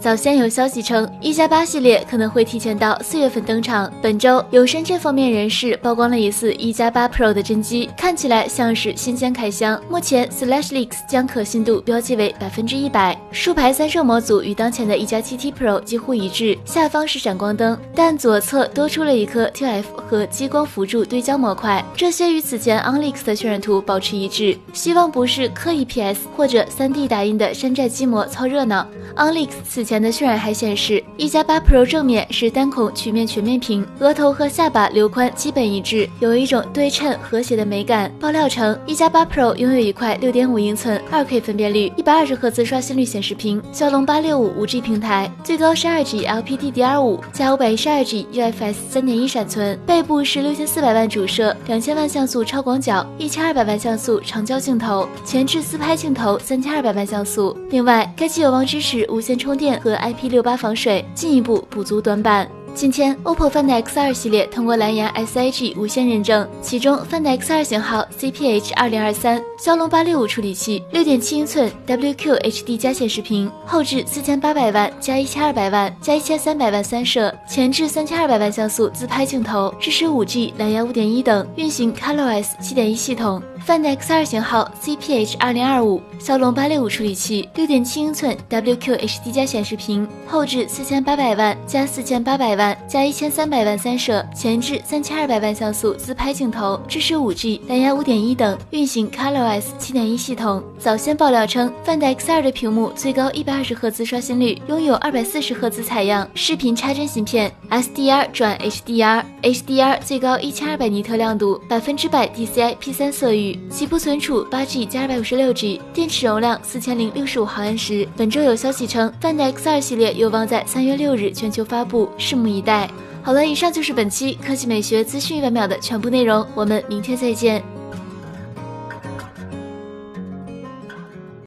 早先有消息称，一加八系列可能会提前到四月份登场。本周有深圳方面人士曝光了一次一加八 Pro 的真机，看起来像是新鲜开箱。目前 SlashLeaks 将可信度标记为百分之一百。竖排三摄模组与当前的一加七 T Pro 几乎一致，下方是闪光灯，但左侧多出了一颗 TF 和激光辅助对焦模块，这些与此前 OnLeaks 的渲染图保持一致。希望不是刻意 PS 或者 3D 打印的山寨机模凑热闹。OnLeaks 此前的渲染还显示，一加八 Pro 正面是单孔曲面全面屏，额头和下巴留宽基本一致，有一种对称和谐的美感。爆料称，一加八 Pro 拥有一块六点五英寸、二 K 分辨率、一百二十赫兹刷新率显示屏，骁龙八六五五 G 平台，最高十二 G LPDDR5 加五百一十二 G UFS 三点一闪存，背部是六千四百万主摄，两千万像素超广角，一千二百万像素长焦镜头，前置自拍镜头三千二百万像素。另外，该机有望支持无线充电和 IP68 防水，进一步补足短板。今天，OPPO Find X2 系列通过蓝牙 SIG 无线认证，其中 Find X2 型号 CPH 二零二三，骁龙八六五处理器，六点七英寸 WQHD 加显示屏，后置四千八百万加一千二百万加一千三百万三摄，前置三千二百万像素自拍镜头，支持五 G、蓝牙五点一等，运行 ColorOS 七点一系统。Find X2 型号 CPH 二零二五，骁龙八六五处理器，六点七英寸 WQHD 加显示屏，后置四千八百万加四千八百万加一千三百万三摄，前置三千二百万像素自拍镜头，支持五 G、蓝牙五点一等，运行 ColorOS 七点一系统。早先爆料称，Find X2 的屏幕最高一百二十赫兹刷新率，拥有二百四十赫兹采样，视频插帧芯片，SDR 转 HDR，HDR 最高一千二百尼特亮度，百分之百 DCI P 三色域。起步存储八 G 加二百五十六 G，电池容量四千零六十五毫安时。本周有消息称，Find X 二系列有望在三月六日全球发布，拭目以待。好了，以上就是本期科技美学资讯一百秒的全部内容，我们明天再见。